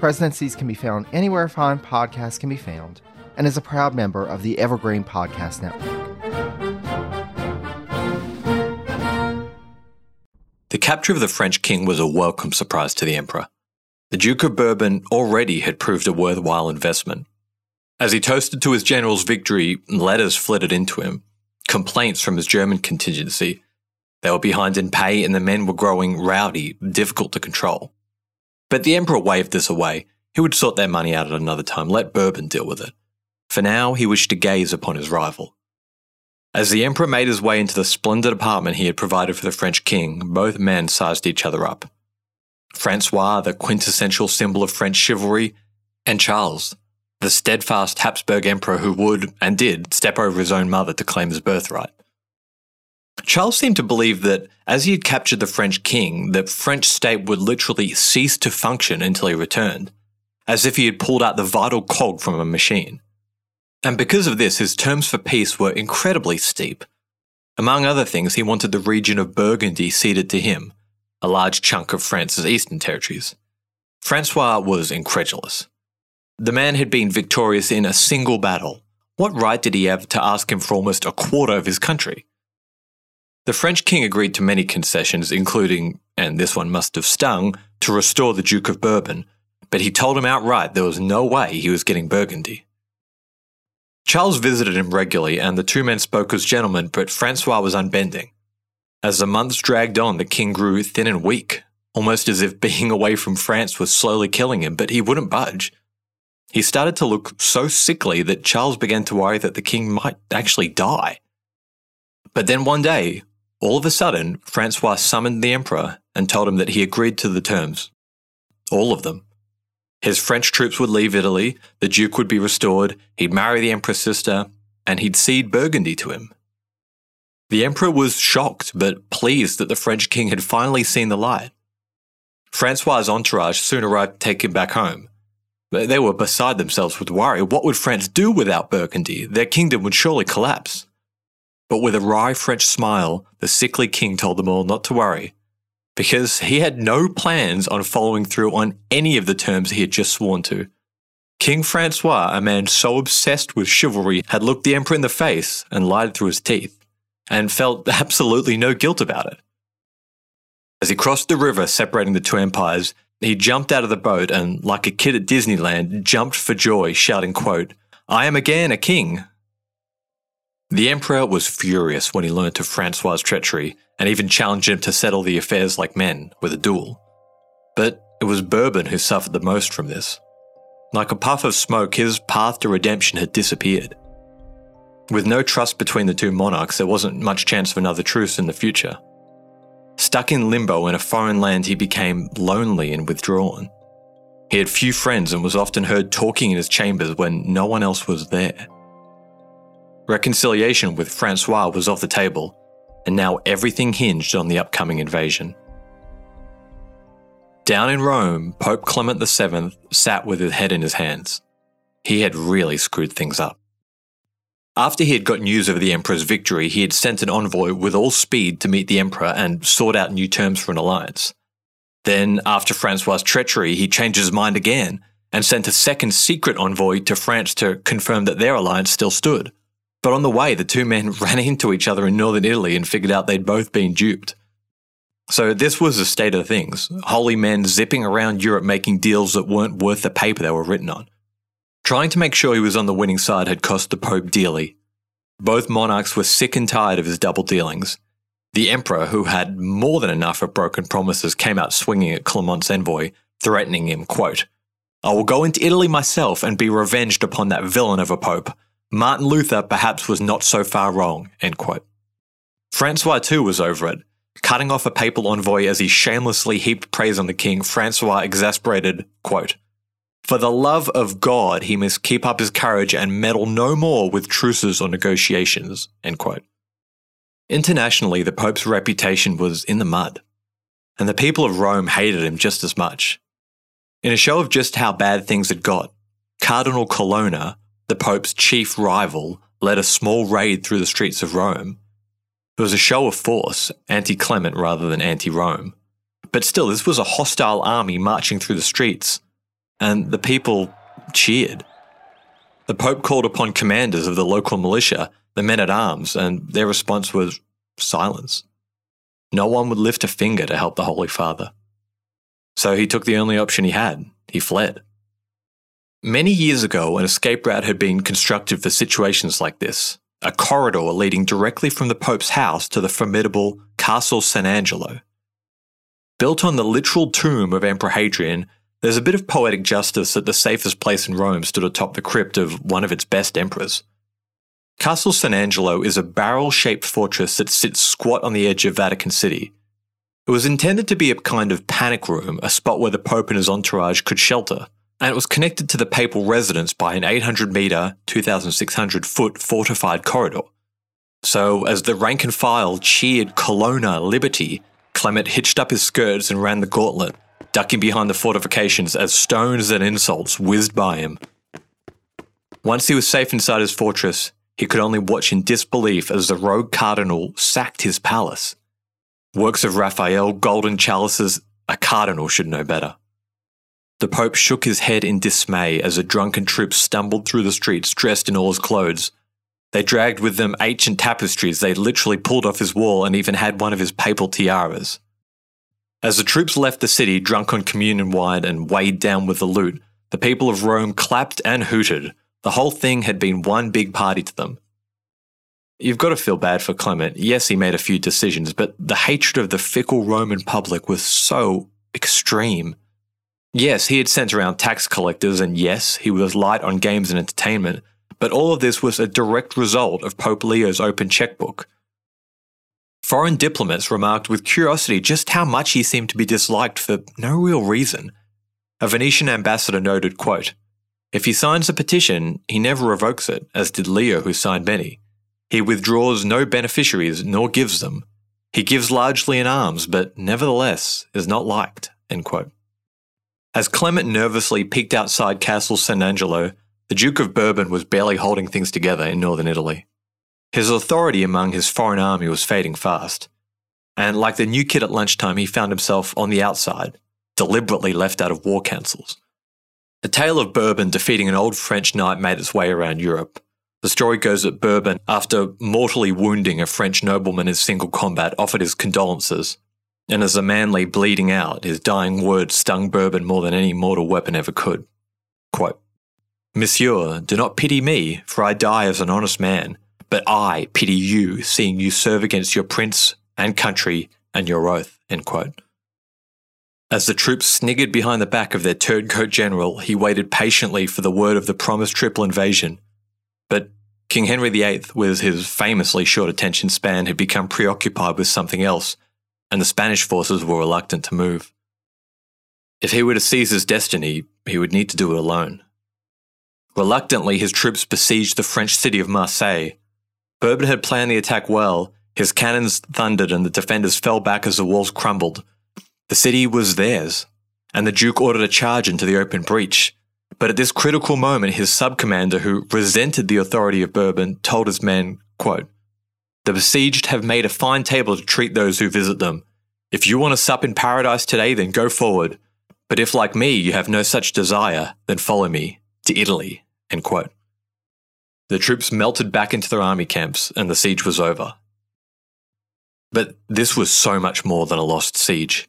Presidencies can be found anywhere fine podcasts can be found, and is a proud member of the Evergreen Podcast Network. The capture of the French king was a welcome surprise to the emperor. The Duke of Bourbon already had proved a worthwhile investment. As he toasted to his general's victory, letters flitted into him, complaints from his German contingency. They were behind in pay and the men were growing rowdy, difficult to control. But the Emperor waved this away. He would sort their money out at another time, let Bourbon deal with it. For now, he wished to gaze upon his rival. As the Emperor made his way into the splendid apartment he had provided for the French king, both men sized each other up. Francois, the quintessential symbol of French chivalry, and Charles, the steadfast Habsburg emperor who would, and did, step over his own mother to claim his birthright. Charles seemed to believe that as he had captured the French king, the French state would literally cease to function until he returned, as if he had pulled out the vital cog from a machine. And because of this, his terms for peace were incredibly steep. Among other things, he wanted the region of Burgundy ceded to him, a large chunk of France's eastern territories. Francois was incredulous. The man had been victorious in a single battle. What right did he have to ask him for almost a quarter of his country? The French king agreed to many concessions, including, and this one must have stung, to restore the Duke of Bourbon, but he told him outright there was no way he was getting Burgundy. Charles visited him regularly, and the two men spoke as gentlemen, but Francois was unbending. As the months dragged on, the king grew thin and weak, almost as if being away from France was slowly killing him, but he wouldn't budge. He started to look so sickly that Charles began to worry that the king might actually die. But then one day, all of a sudden, Francois summoned the emperor and told him that he agreed to the terms. All of them. His French troops would leave Italy, the Duke would be restored, he'd marry the Empress' sister, and he'd cede Burgundy to him. The Emperor was shocked, but pleased that the French king had finally seen the light. Francois' entourage soon arrived to take him back home. They were beside themselves with worry. What would France do without Burgundy? Their kingdom would surely collapse. But with a wry French smile, the sickly king told them all not to worry, because he had no plans on following through on any of the terms he had just sworn to. King Francois, a man so obsessed with chivalry, had looked the emperor in the face and lied through his teeth, and felt absolutely no guilt about it. As he crossed the river separating the two empires, he jumped out of the boat and, like a kid at Disneyland, jumped for joy, shouting, quote, I am again a king, the emperor was furious when he learnt of Francois' treachery and even challenged him to settle the affairs like men with a duel. But it was Bourbon who suffered the most from this. Like a puff of smoke, his path to redemption had disappeared. With no trust between the two monarchs, there wasn't much chance of another truce in the future. Stuck in limbo in a foreign land, he became lonely and withdrawn. He had few friends and was often heard talking in his chambers when no one else was there. Reconciliation with Francois was off the table, and now everything hinged on the upcoming invasion. Down in Rome, Pope Clement VII sat with his head in his hands. He had really screwed things up. After he had got news of the Emperor's victory, he had sent an envoy with all speed to meet the Emperor and sort out new terms for an alliance. Then, after Francois' treachery, he changed his mind again and sent a second secret envoy to France to confirm that their alliance still stood. But on the way, the two men ran into each other in northern Italy and figured out they'd both been duped. So, this was the state of things holy men zipping around Europe making deals that weren't worth the paper they were written on. Trying to make sure he was on the winning side had cost the Pope dearly. Both monarchs were sick and tired of his double dealings. The Emperor, who had more than enough of broken promises, came out swinging at Clement's envoy, threatening him, quote, I will go into Italy myself and be revenged upon that villain of a pope. Martin Luther perhaps was not so far wrong, end quote. Francois too was over it. Cutting off a papal envoy as he shamelessly heaped praise on the king, Francois exasperated, quote, For the love of God, he must keep up his courage and meddle no more with truces or negotiations, end quote. Internationally, the Pope's reputation was in the mud, and the people of Rome hated him just as much. In a show of just how bad things had got, Cardinal Colonna, the Pope's chief rival, led a small raid through the streets of Rome. It was a show of force, anti Clement rather than anti Rome. But still, this was a hostile army marching through the streets, and the people cheered. The Pope called upon commanders of the local militia the men at arms, and their response was silence. No one would lift a finger to help the Holy Father. So he took the only option he had he fled. Many years ago, an escape route had been constructed for situations like this a corridor leading directly from the Pope's house to the formidable Castle San Angelo. Built on the literal tomb of Emperor Hadrian, there's a bit of poetic justice that the safest place in Rome stood atop the crypt of one of its best emperors. Castle San Angelo is a barrel shaped fortress that sits squat on the edge of Vatican City. It was intended to be a kind of panic room, a spot where the Pope and his entourage could shelter, and it was connected to the papal residence by an 800 metre, 2,600 foot fortified corridor. So, as the rank and file cheered Colonna liberty, Clement hitched up his skirts and ran the gauntlet, ducking behind the fortifications as stones and insults whizzed by him. Once he was safe inside his fortress, he could only watch in disbelief as the rogue cardinal sacked his palace. Works of Raphael, golden chalices, a cardinal should know better. The Pope shook his head in dismay as a drunken troop stumbled through the streets dressed in all his clothes. They dragged with them ancient tapestries they literally pulled off his wall and even had one of his papal tiaras. As the troops left the city, drunk on communion wine and weighed down with the loot, the people of Rome clapped and hooted, the whole thing had been one big party to them. You've got to feel bad for Clement. Yes, he made a few decisions, but the hatred of the fickle Roman public was so extreme. Yes, he had sent around tax collectors, and yes, he was light on games and entertainment, but all of this was a direct result of Pope Leo's open checkbook. Foreign diplomats remarked with curiosity just how much he seemed to be disliked for no real reason. A Venetian ambassador noted, quote, if he signs a petition, he never revokes it, as did Leo, who signed many. He withdraws no beneficiaries nor gives them. He gives largely in alms, but nevertheless is not liked. As Clement nervously peeked outside Castle San Angelo, the Duke of Bourbon was barely holding things together in northern Italy. His authority among his foreign army was fading fast, and like the new kid at lunchtime, he found himself on the outside, deliberately left out of war councils. The tale of Bourbon defeating an old French knight made its way around Europe. The story goes that Bourbon, after mortally wounding a French nobleman in single combat, offered his condolences. And as the man lay bleeding out, his dying words stung Bourbon more than any mortal weapon ever could. Quote, Monsieur, do not pity me, for I die as an honest man, but I pity you, seeing you serve against your prince and country and your oath. As the troops sniggered behind the back of their turncoat general, he waited patiently for the word of the promised triple invasion. But King Henry VIII, with his famously short attention span, had become preoccupied with something else, and the Spanish forces were reluctant to move. If he were to seize his destiny, he would need to do it alone. Reluctantly, his troops besieged the French city of Marseille. Bourbon had planned the attack well, his cannons thundered and the defenders fell back as the walls crumbled. The city was theirs, and the Duke ordered a charge into the open breach. But at this critical moment, his sub-commander, who resented the authority of Bourbon, told his men, quote, The besieged have made a fine table to treat those who visit them. If you want to sup in paradise today, then go forward. But if, like me, you have no such desire, then follow me to Italy. End quote. The troops melted back into their army camps, and the siege was over. But this was so much more than a lost siege.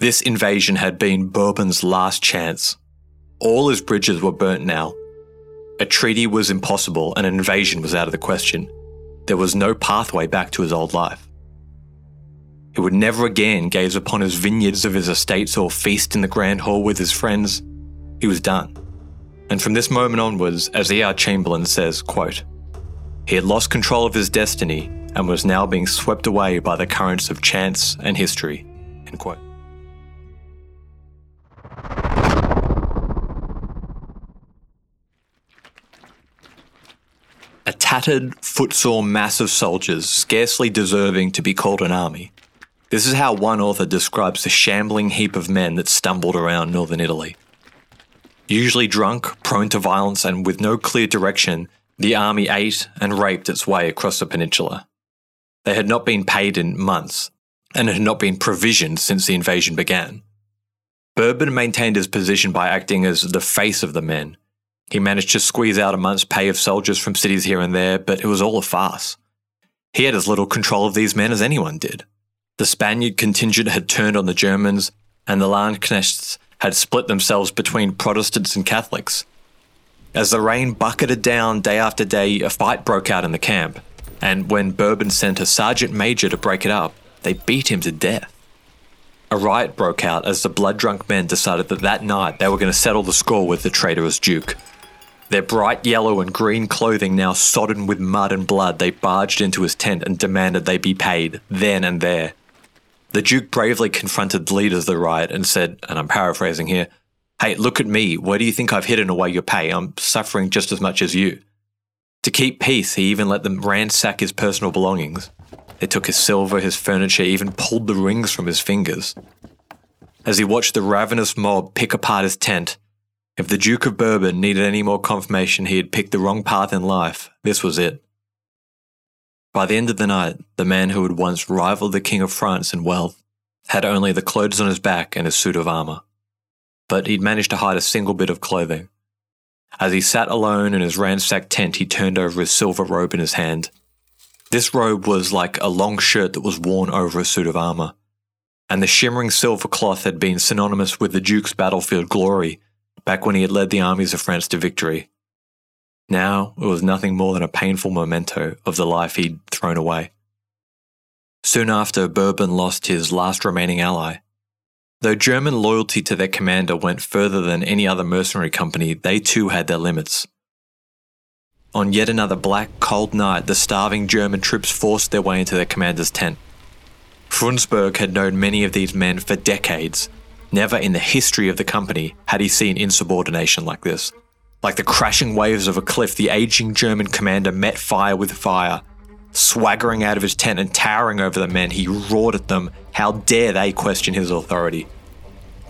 This invasion had been Bourbon's last chance. All his bridges were burnt now. A treaty was impossible and an invasion was out of the question. There was no pathway back to his old life. He would never again gaze upon his vineyards of his estates or feast in the grand hall with his friends. He was done. And from this moment onwards, as E.R. Chamberlin says, quote, he had lost control of his destiny and was now being swept away by the currents of chance and history. End quote. A tattered, footsore mass of soldiers, scarcely deserving to be called an army. This is how one author describes the shambling heap of men that stumbled around northern Italy. Usually drunk, prone to violence, and with no clear direction, the army ate and raped its way across the peninsula. They had not been paid in months, and had not been provisioned since the invasion began. Bourbon maintained his position by acting as the face of the men. He managed to squeeze out a month's pay of soldiers from cities here and there, but it was all a farce. He had as little control of these men as anyone did. The Spaniard contingent had turned on the Germans, and the Landsknechts had split themselves between Protestants and Catholics. As the rain bucketed down day after day, a fight broke out in the camp, and when Bourbon sent a sergeant major to break it up, they beat him to death. A riot broke out as the blood drunk men decided that that night they were going to settle the score with the traitorous Duke. Their bright yellow and green clothing now sodden with mud and blood, they barged into his tent and demanded they be paid, then and there. The Duke bravely confronted the leaders of the riot and said, and I'm paraphrasing here, Hey, look at me. Where do you think I've hidden away your pay? I'm suffering just as much as you. To keep peace, he even let them ransack his personal belongings. They took his silver, his furniture, even pulled the rings from his fingers. As he watched the ravenous mob pick apart his tent, if the Duke of Bourbon needed any more confirmation he had picked the wrong path in life, this was it. By the end of the night, the man who had once rivaled the King of France in wealth had only the clothes on his back and a suit of armour. But he'd managed to hide a single bit of clothing. As he sat alone in his ransacked tent, he turned over his silver robe in his hand. This robe was like a long shirt that was worn over a suit of armour, and the shimmering silver cloth had been synonymous with the Duke's battlefield glory back when he had led the armies of France to victory. Now it was nothing more than a painful memento of the life he'd thrown away. Soon after, Bourbon lost his last remaining ally. Though German loyalty to their commander went further than any other mercenary company, they too had their limits. On yet another black, cold night, the starving German troops forced their way into their commander's tent. Frundsberg had known many of these men for decades. Never in the history of the company had he seen insubordination like this. Like the crashing waves of a cliff, the aging German commander met fire with fire. Swaggering out of his tent and towering over the men, he roared at them, How dare they question his authority?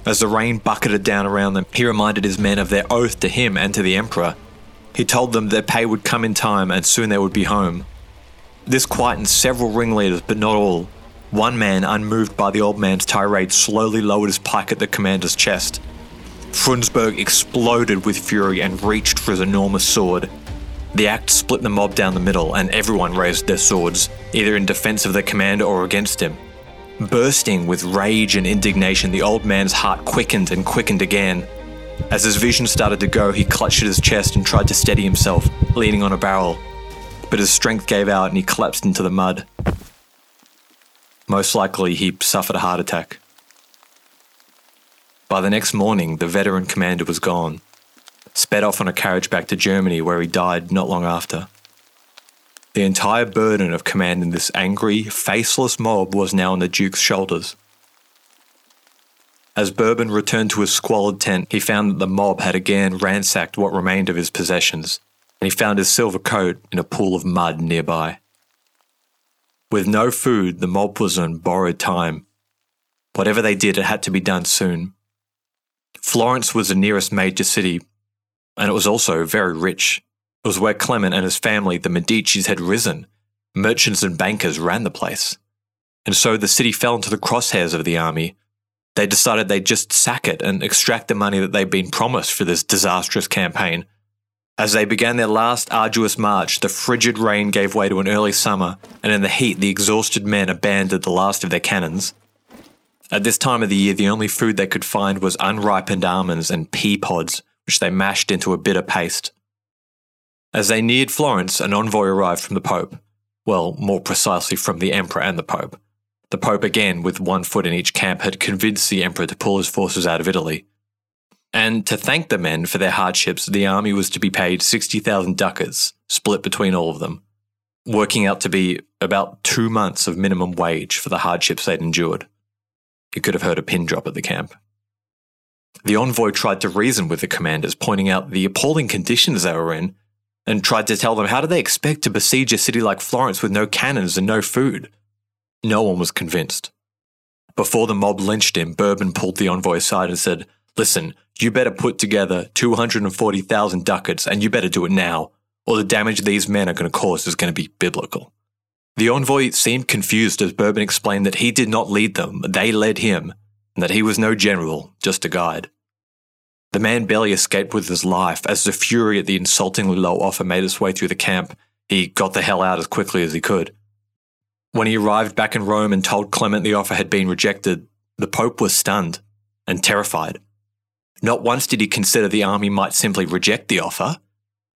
As the rain bucketed down around them, he reminded his men of their oath to him and to the Emperor. He told them their pay would come in time and soon they would be home. This quietened several ringleaders, but not all. One man, unmoved by the old man's tirade, slowly lowered his pike at the commander's chest. Frundsberg exploded with fury and reached for his enormous sword. The act split the mob down the middle, and everyone raised their swords, either in defense of their commander or against him. Bursting with rage and indignation, the old man's heart quickened and quickened again. As his vision started to go, he clutched at his chest and tried to steady himself, leaning on a barrel. But his strength gave out and he collapsed into the mud. Most likely, he suffered a heart attack. By the next morning, the veteran commander was gone, sped off on a carriage back to Germany, where he died not long after. The entire burden of commanding this angry, faceless mob was now on the Duke's shoulders. As Bourbon returned to his squalid tent, he found that the mob had again ransacked what remained of his possessions, and he found his silver coat in a pool of mud nearby. With no food, the mob was on borrowed time. Whatever they did, it had to be done soon. Florence was the nearest major city, and it was also very rich. It was where Clement and his family, the Medicis, had risen. Merchants and bankers ran the place. And so the city fell into the crosshairs of the army, they decided they'd just sack it and extract the money that they'd been promised for this disastrous campaign. As they began their last arduous march, the frigid rain gave way to an early summer, and in the heat, the exhausted men abandoned the last of their cannons. At this time of the year, the only food they could find was unripened almonds and pea pods, which they mashed into a bitter paste. As they neared Florence, an envoy arrived from the Pope. Well, more precisely, from the Emperor and the Pope. The Pope, again with one foot in each camp, had convinced the Emperor to pull his forces out of Italy. And to thank the men for their hardships, the army was to be paid 60,000 ducats, split between all of them, working out to be about two months of minimum wage for the hardships they'd endured. You could have heard a pin drop at the camp. The envoy tried to reason with the commanders, pointing out the appalling conditions they were in, and tried to tell them how do they expect to besiege a city like Florence with no cannons and no food? No one was convinced. Before the mob lynched him, Bourbon pulled the envoy aside and said, Listen, you better put together 240,000 ducats and you better do it now, or the damage these men are going to cause is going to be biblical. The envoy seemed confused as Bourbon explained that he did not lead them, they led him, and that he was no general, just a guide. The man barely escaped with his life as the fury at the insultingly low offer made its way through the camp. He got the hell out as quickly as he could. When he arrived back in Rome and told Clement the offer had been rejected, the Pope was stunned and terrified. Not once did he consider the army might simply reject the offer.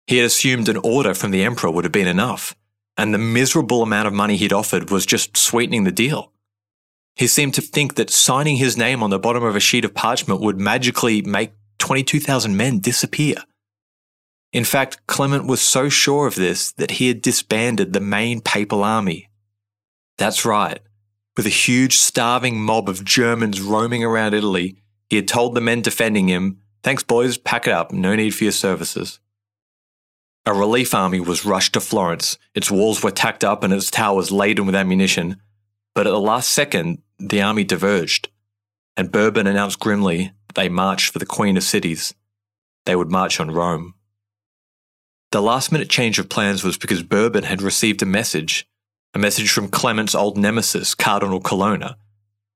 He had assumed an order from the emperor would have been enough, and the miserable amount of money he'd offered was just sweetening the deal. He seemed to think that signing his name on the bottom of a sheet of parchment would magically make 22,000 men disappear. In fact, Clement was so sure of this that he had disbanded the main papal army that's right. With a huge starving mob of Germans roaming around Italy, he had told the men defending him, Thanks, boys, pack it up, no need for your services. A relief army was rushed to Florence. Its walls were tacked up and its towers laden with ammunition. But at the last second, the army diverged, and Bourbon announced grimly that they marched for the Queen of Cities. They would march on Rome. The last minute change of plans was because Bourbon had received a message a message from Clement's old nemesis, Cardinal Colonna.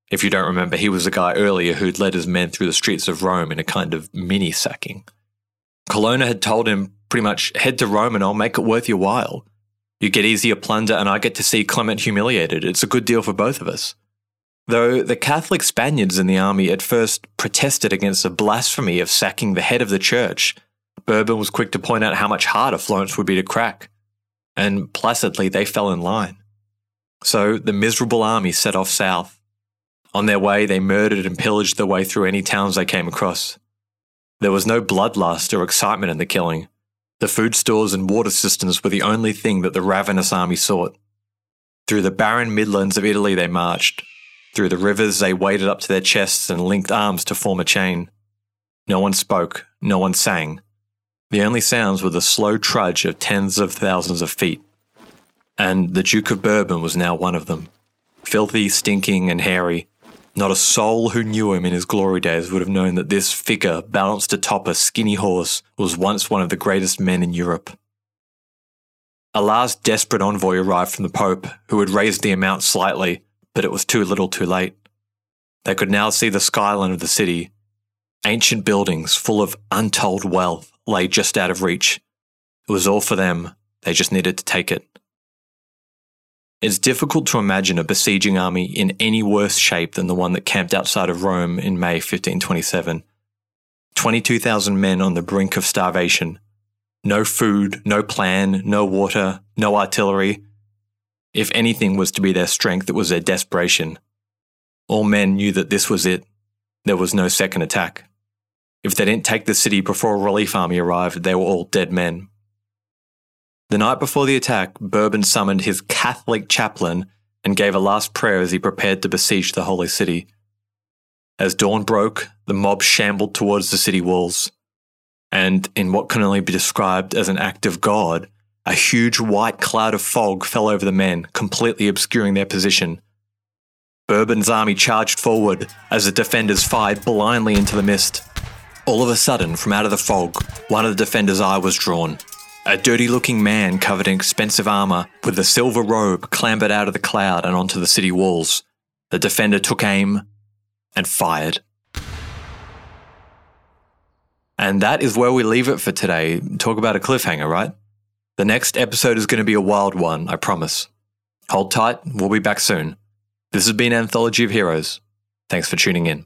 If you don't remember, he was the guy earlier who'd led his men through the streets of Rome in a kind of mini sacking. Colonna had told him pretty much, head to Rome and I'll make it worth your while. You get easier plunder and I get to see Clement humiliated. It's a good deal for both of us. Though the Catholic Spaniards in the army at first protested against the blasphemy of sacking the head of the church, Bourbon was quick to point out how much harder Florence would be to crack. And placidly they fell in line. So the miserable army set off south. On their way, they murdered and pillaged their way through any towns they came across. There was no bloodlust or excitement in the killing. The food stores and water systems were the only thing that the ravenous army sought. Through the barren midlands of Italy they marched. Through the rivers they waded up to their chests and linked arms to form a chain. No one spoke, no one sang. The only sounds were the slow trudge of tens of thousands of feet and the Duke of Bourbon was now one of them. Filthy, stinking, and hairy. Not a soul who knew him in his glory days would have known that this figure, balanced atop a skinny horse, was once one of the greatest men in Europe. A last desperate envoy arrived from the Pope, who had raised the amount slightly, but it was too little too late. They could now see the skyline of the city. Ancient buildings full of untold wealth lay just out of reach. It was all for them, they just needed to take it. It's difficult to imagine a besieging army in any worse shape than the one that camped outside of Rome in May 1527. 22,000 men on the brink of starvation. No food, no plan, no water, no artillery. If anything was to be their strength, it was their desperation. All men knew that this was it. there was no second attack. If they didn't take the city before a relief army arrived, they were all dead men. The night before the attack, Bourbon summoned his Catholic chaplain and gave a last prayer as he prepared to besiege the holy city. As dawn broke, the mob shambled towards the city walls, and in what can only be described as an act of God, a huge white cloud of fog fell over the men, completely obscuring their position. Bourbon's army charged forward as the defenders fired blindly into the mist. All of a sudden, from out of the fog, one of the defenders' eye was drawn. A dirty looking man covered in expensive armor with a silver robe clambered out of the cloud and onto the city walls. The defender took aim and fired. And that is where we leave it for today. Talk about a cliffhanger, right? The next episode is going to be a wild one, I promise. Hold tight, we'll be back soon. This has been Anthology of Heroes. Thanks for tuning in.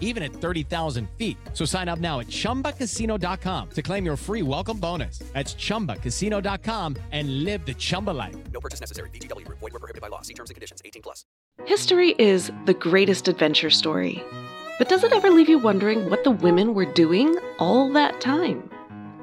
even at 30,000 feet. So sign up now at chumbacasino.com to claim your free welcome bonus. That's chumbacasino.com and live the Chumba life. No purchase necessary. VGW Group. Void were prohibited by law. See terms and conditions. 18 plus. History is the greatest adventure story. But does it ever leave you wondering what the women were doing all that time?